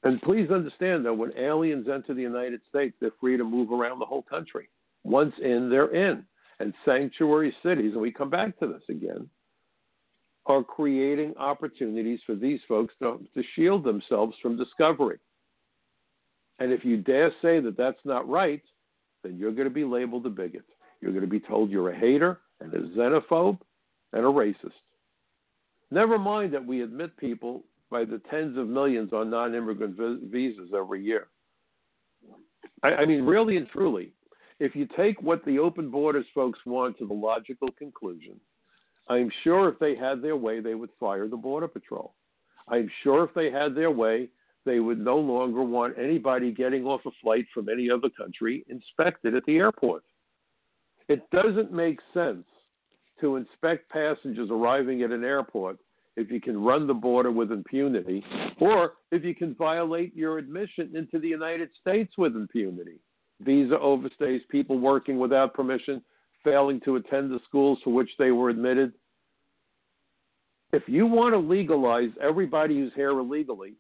And please understand that when aliens enter the United States, they're free to move around the whole country. Once in, they're in. And sanctuary cities, and we come back to this again, are creating opportunities for these folks to, to shield themselves from discovery. And if you dare say that that's not right, then you're going to be labeled a bigot. You're going to be told you're a hater and a xenophobe and a racist. Never mind that we admit people by the tens of millions on non immigrant visas every year. I, I mean, really and truly, if you take what the open borders folks want to the logical conclusion, I'm sure if they had their way, they would fire the Border Patrol. I'm sure if they had their way, they would no longer want anybody getting off a flight from any other country inspected at the airport. It doesn't make sense to inspect passengers arriving at an airport if you can run the border with impunity, or if you can violate your admission into the United States with impunity. Visa overstays, people working without permission, failing to attend the schools to which they were admitted. If you want to legalize everybody who's here illegally,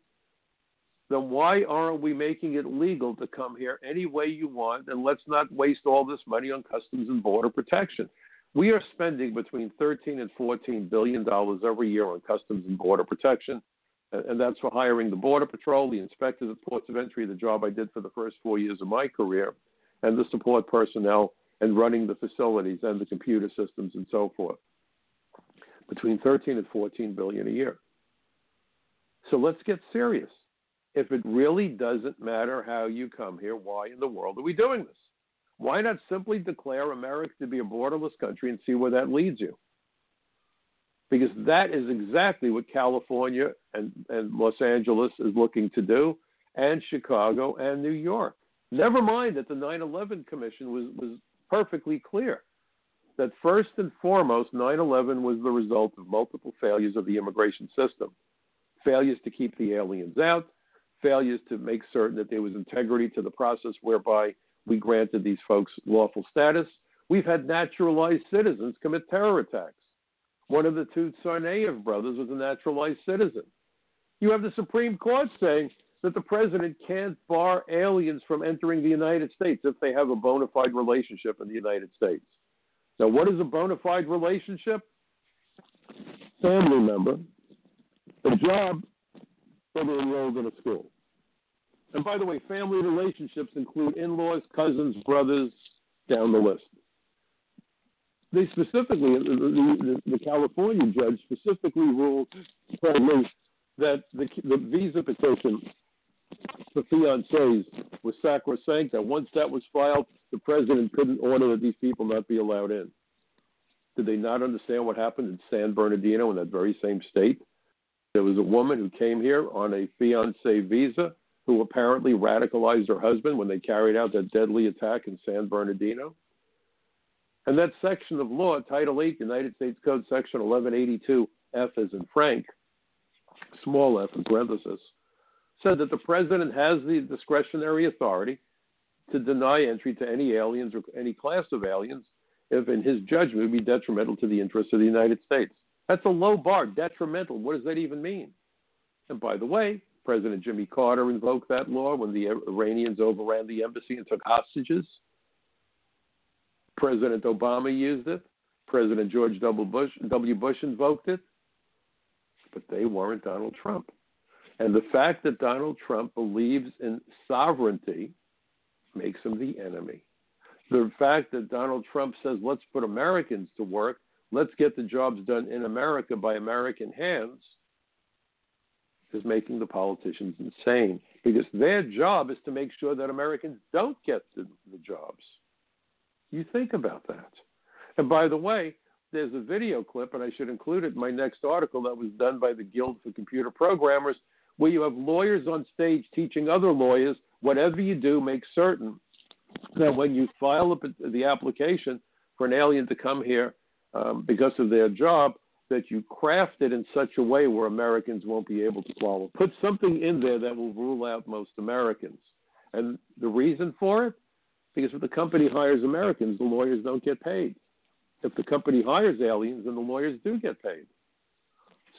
then why aren't we making it legal to come here any way you want? And let's not waste all this money on customs and border protection. We are spending between 13 and 14 billion dollars every year on customs and border protection, and that's for hiring the border patrol, the inspectors at ports of entry, the job I did for the first four years of my career, and the support personnel and running the facilities and the computer systems and so forth. Between 13 and 14 billion a year. So let's get serious. If it really doesn't matter how you come here, why in the world are we doing this? Why not simply declare America to be a borderless country and see where that leads you? Because that is exactly what California and, and Los Angeles is looking to do, and Chicago and New York. Never mind that the 9 11 Commission was, was perfectly clear that first and foremost, 9 11 was the result of multiple failures of the immigration system failures to keep the aliens out, failures to make certain that there was integrity to the process whereby we granted these folks lawful status. We've had naturalized citizens commit terror attacks. One of the two Tsarnaev brothers was a naturalized citizen. You have the Supreme Court saying that the president can't bar aliens from entering the United States if they have a bona fide relationship in the United States. Now, what is a bona fide relationship? Family member, a job, they're enrolled in a school. And by the way, family relationships include in laws, cousins, brothers, down the list. They specifically, the, the, the California judge specifically ruled, told me, that the, the visa petition for fiancés was sacrosanct, that once that was filed, the president couldn't order that these people not be allowed in. Did they not understand what happened in San Bernardino in that very same state? There was a woman who came here on a fiance visa who apparently radicalized her husband when they carried out that deadly attack in San Bernardino. And that section of law, Title 8, United States Code, Section 1182, F as in Frank, small f in parenthesis, said that the president has the discretionary authority to deny entry to any aliens or any class of aliens if, in his judgment, it would be detrimental to the interests of the United States. That's a low bar, detrimental. What does that even mean? And by the way, President Jimmy Carter invoked that law when the Iranians overran the embassy and took hostages. President Obama used it. President George W. Bush, w. Bush invoked it. But they weren't Donald Trump. And the fact that Donald Trump believes in sovereignty makes him the enemy. The fact that Donald Trump says, let's put Americans to work, let's get the jobs done in America by American hands, is making the politicians insane because their job is to make sure that Americans don't get the, the jobs. You think about that. And by the way, there's a video clip, and I should include it in my next article that was done by the Guild for Computer Programmers, where you have lawyers on stage teaching other lawyers whatever you do, make certain that when you file the application for an alien to come here um, because of their job, that you craft it in such a way where Americans won't be able to follow. Put something in there that will rule out most Americans. And the reason for it? Because if the company hires Americans, the lawyers don't get paid. If the company hires aliens, then the lawyers do get paid.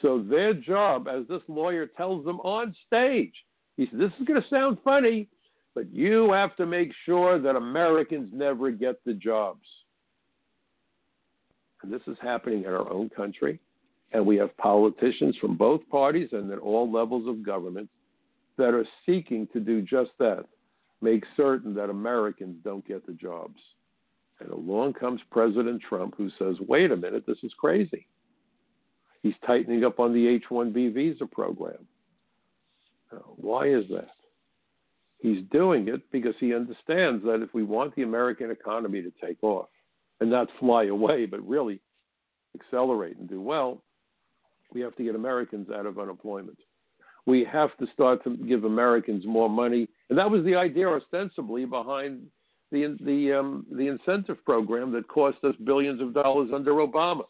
So their job, as this lawyer tells them on stage, he said, This is going to sound funny, but you have to make sure that Americans never get the jobs. And this is happening in our own country. And we have politicians from both parties and at all levels of government that are seeking to do just that make certain that Americans don't get the jobs. And along comes President Trump, who says, wait a minute, this is crazy. He's tightening up on the H 1B visa program. Now, why is that? He's doing it because he understands that if we want the American economy to take off and not fly away, but really accelerate and do well, we have to get Americans out of unemployment. We have to start to give Americans more money, and that was the idea ostensibly behind the the um, the incentive program that cost us billions of dollars under Obama.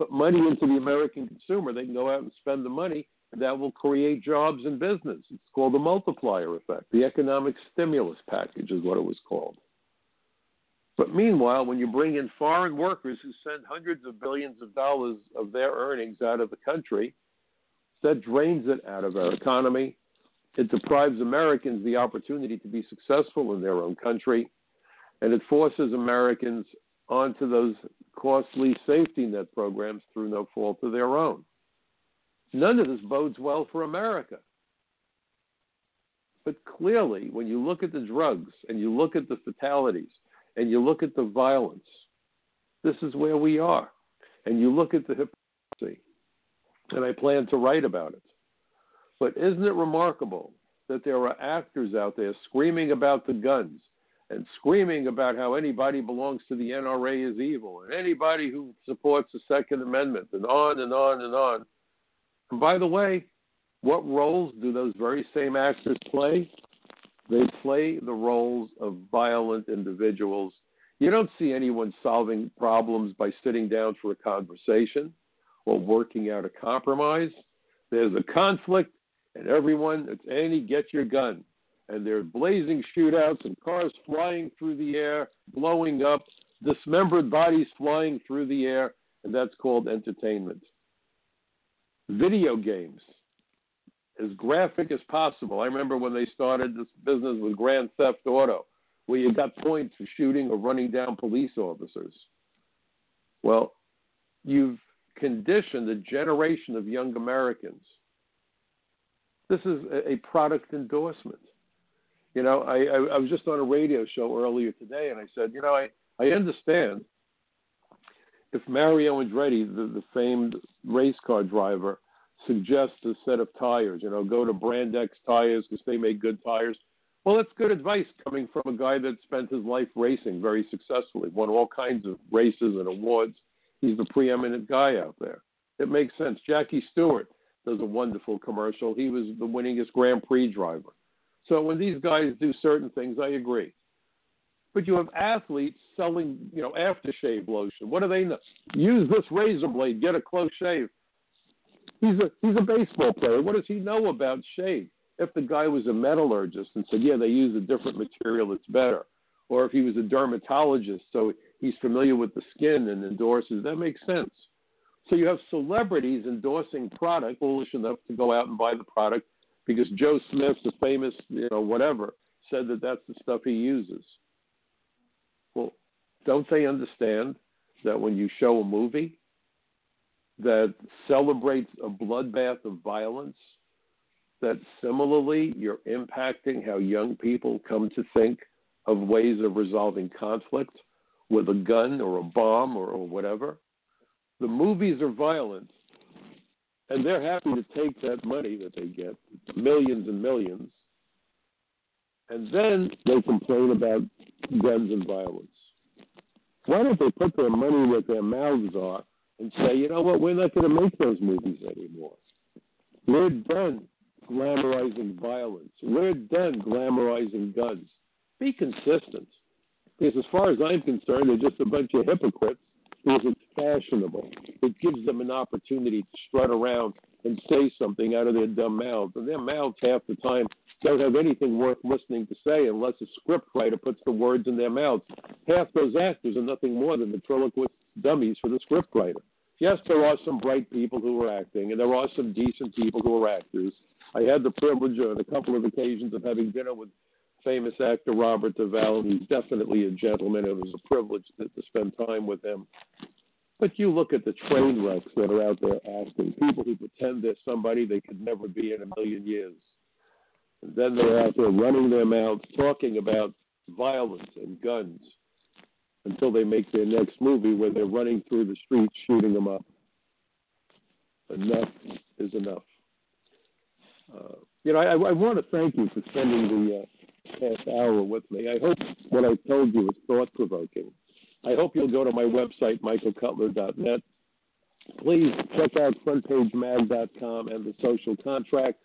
Put money into the American consumer; they can go out and spend the money, and that will create jobs and business. It's called the multiplier effect. The economic stimulus package is what it was called. But meanwhile, when you bring in foreign workers who send hundreds of billions of dollars of their earnings out of the country, that drains it out of our economy. It deprives Americans the opportunity to be successful in their own country, and it forces Americans onto those costly safety net programs through no fault of their own. None of this bodes well for America. But clearly, when you look at the drugs and you look at the fatalities, and you look at the violence, this is where we are. And you look at the hypocrisy, and I plan to write about it. But isn't it remarkable that there are actors out there screaming about the guns and screaming about how anybody belongs to the NRA is evil and anybody who supports the Second Amendment and on and on and on. And by the way, what roles do those very same actors play? They play the roles of violent individuals. You don't see anyone solving problems by sitting down for a conversation or working out a compromise. There's a conflict, and everyone, it's Annie, get your gun. And there's blazing shootouts and cars flying through the air, blowing up, dismembered bodies flying through the air, and that's called entertainment. Video games as graphic as possible. I remember when they started this business with Grand Theft Auto, where you got points for shooting or running down police officers. Well, you've conditioned a generation of young Americans. This is a product endorsement. You know, I, I, I was just on a radio show earlier today, and I said, you know, I, I understand if Mario Andretti, the, the famed race car driver, suggests a set of tires. You know, go to Brand X tires because they make good tires. Well, that's good advice coming from a guy that spent his life racing very successfully, won all kinds of races and awards. He's the preeminent guy out there. It makes sense. Jackie Stewart, does a wonderful commercial. He was the winningest Grand Prix driver. So when these guys do certain things, I agree. But you have athletes selling, you know, aftershave lotion. What do they know? Use this razor blade, get a close shave. He's a he's a baseball player. What does he know about shave? If the guy was a metallurgist and said, yeah, they use a different material that's better, or if he was a dermatologist, so he's familiar with the skin and endorses, that makes sense. So you have celebrities endorsing product, foolish enough to go out and buy the product because Joe Smith, the famous, you know, whatever, said that that's the stuff he uses. Well, don't they understand that when you show a movie that celebrates a bloodbath of violence, that similarly you're impacting how young people come to think of ways of resolving conflict with a gun or a bomb or, or whatever? The movies are violent, and they're happy to take that money that they get, millions and millions, and then they complain about guns and violence. Why don't they put their money where their mouths are and say, you know what, we're not going to make those movies anymore. We're done glamorizing violence. We're done glamorizing guns. Be consistent. Because as far as I'm concerned, they're just a bunch of hypocrites fashionable. It gives them an opportunity to strut around and say something out of their dumb mouths. And their mouths half the time don't have anything worth listening to say unless a scriptwriter puts the words in their mouths. Half those actors are nothing more than ventriloquist dummies for the scriptwriter. Yes, there are some bright people who are acting, and there are some decent people who are actors. I had the privilege on a couple of occasions of having dinner with famous actor Robert Duvall. He's definitely a gentleman. It was a privilege to, to spend time with him. But you look at the train wrecks that are out there acting, people who pretend they're somebody they could never be in a million years. And then they're out there running their mouths, talking about violence and guns until they make their next movie where they're running through the streets shooting them up. Enough is enough. Uh, you know, I, I want to thank you for spending the uh, past hour with me. I hope what I told you was thought provoking. I hope you'll go to my website, michaelcutler.net. Please check out frontpagemag.com and the social contract.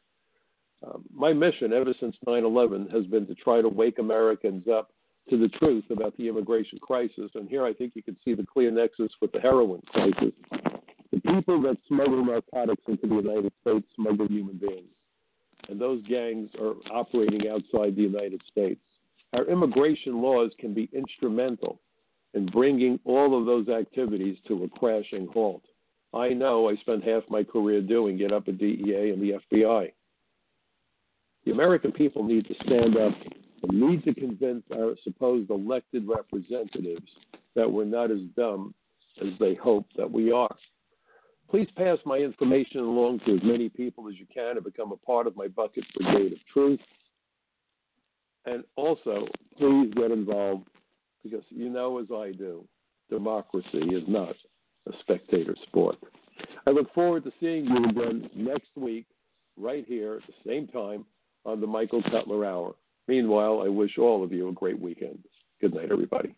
Um, my mission ever since 9 11 has been to try to wake Americans up to the truth about the immigration crisis. And here I think you can see the clear nexus with the heroin crisis. The people that smuggle narcotics into the United States smuggle human beings. And those gangs are operating outside the United States. Our immigration laws can be instrumental in bringing all of those activities to a crashing halt. I know I spent half my career doing it up at DEA and the FBI. The American people need to stand up and need to convince our supposed elected representatives that we're not as dumb as they hope that we are. Please pass my information along to as many people as you can to become a part of my Bucket Brigade of Truth. And also, please get involved because you know as I do, democracy is not a spectator sport. I look forward to seeing you again next week, right here at the same time on the Michael Cutler Hour. Meanwhile, I wish all of you a great weekend. Good night, everybody.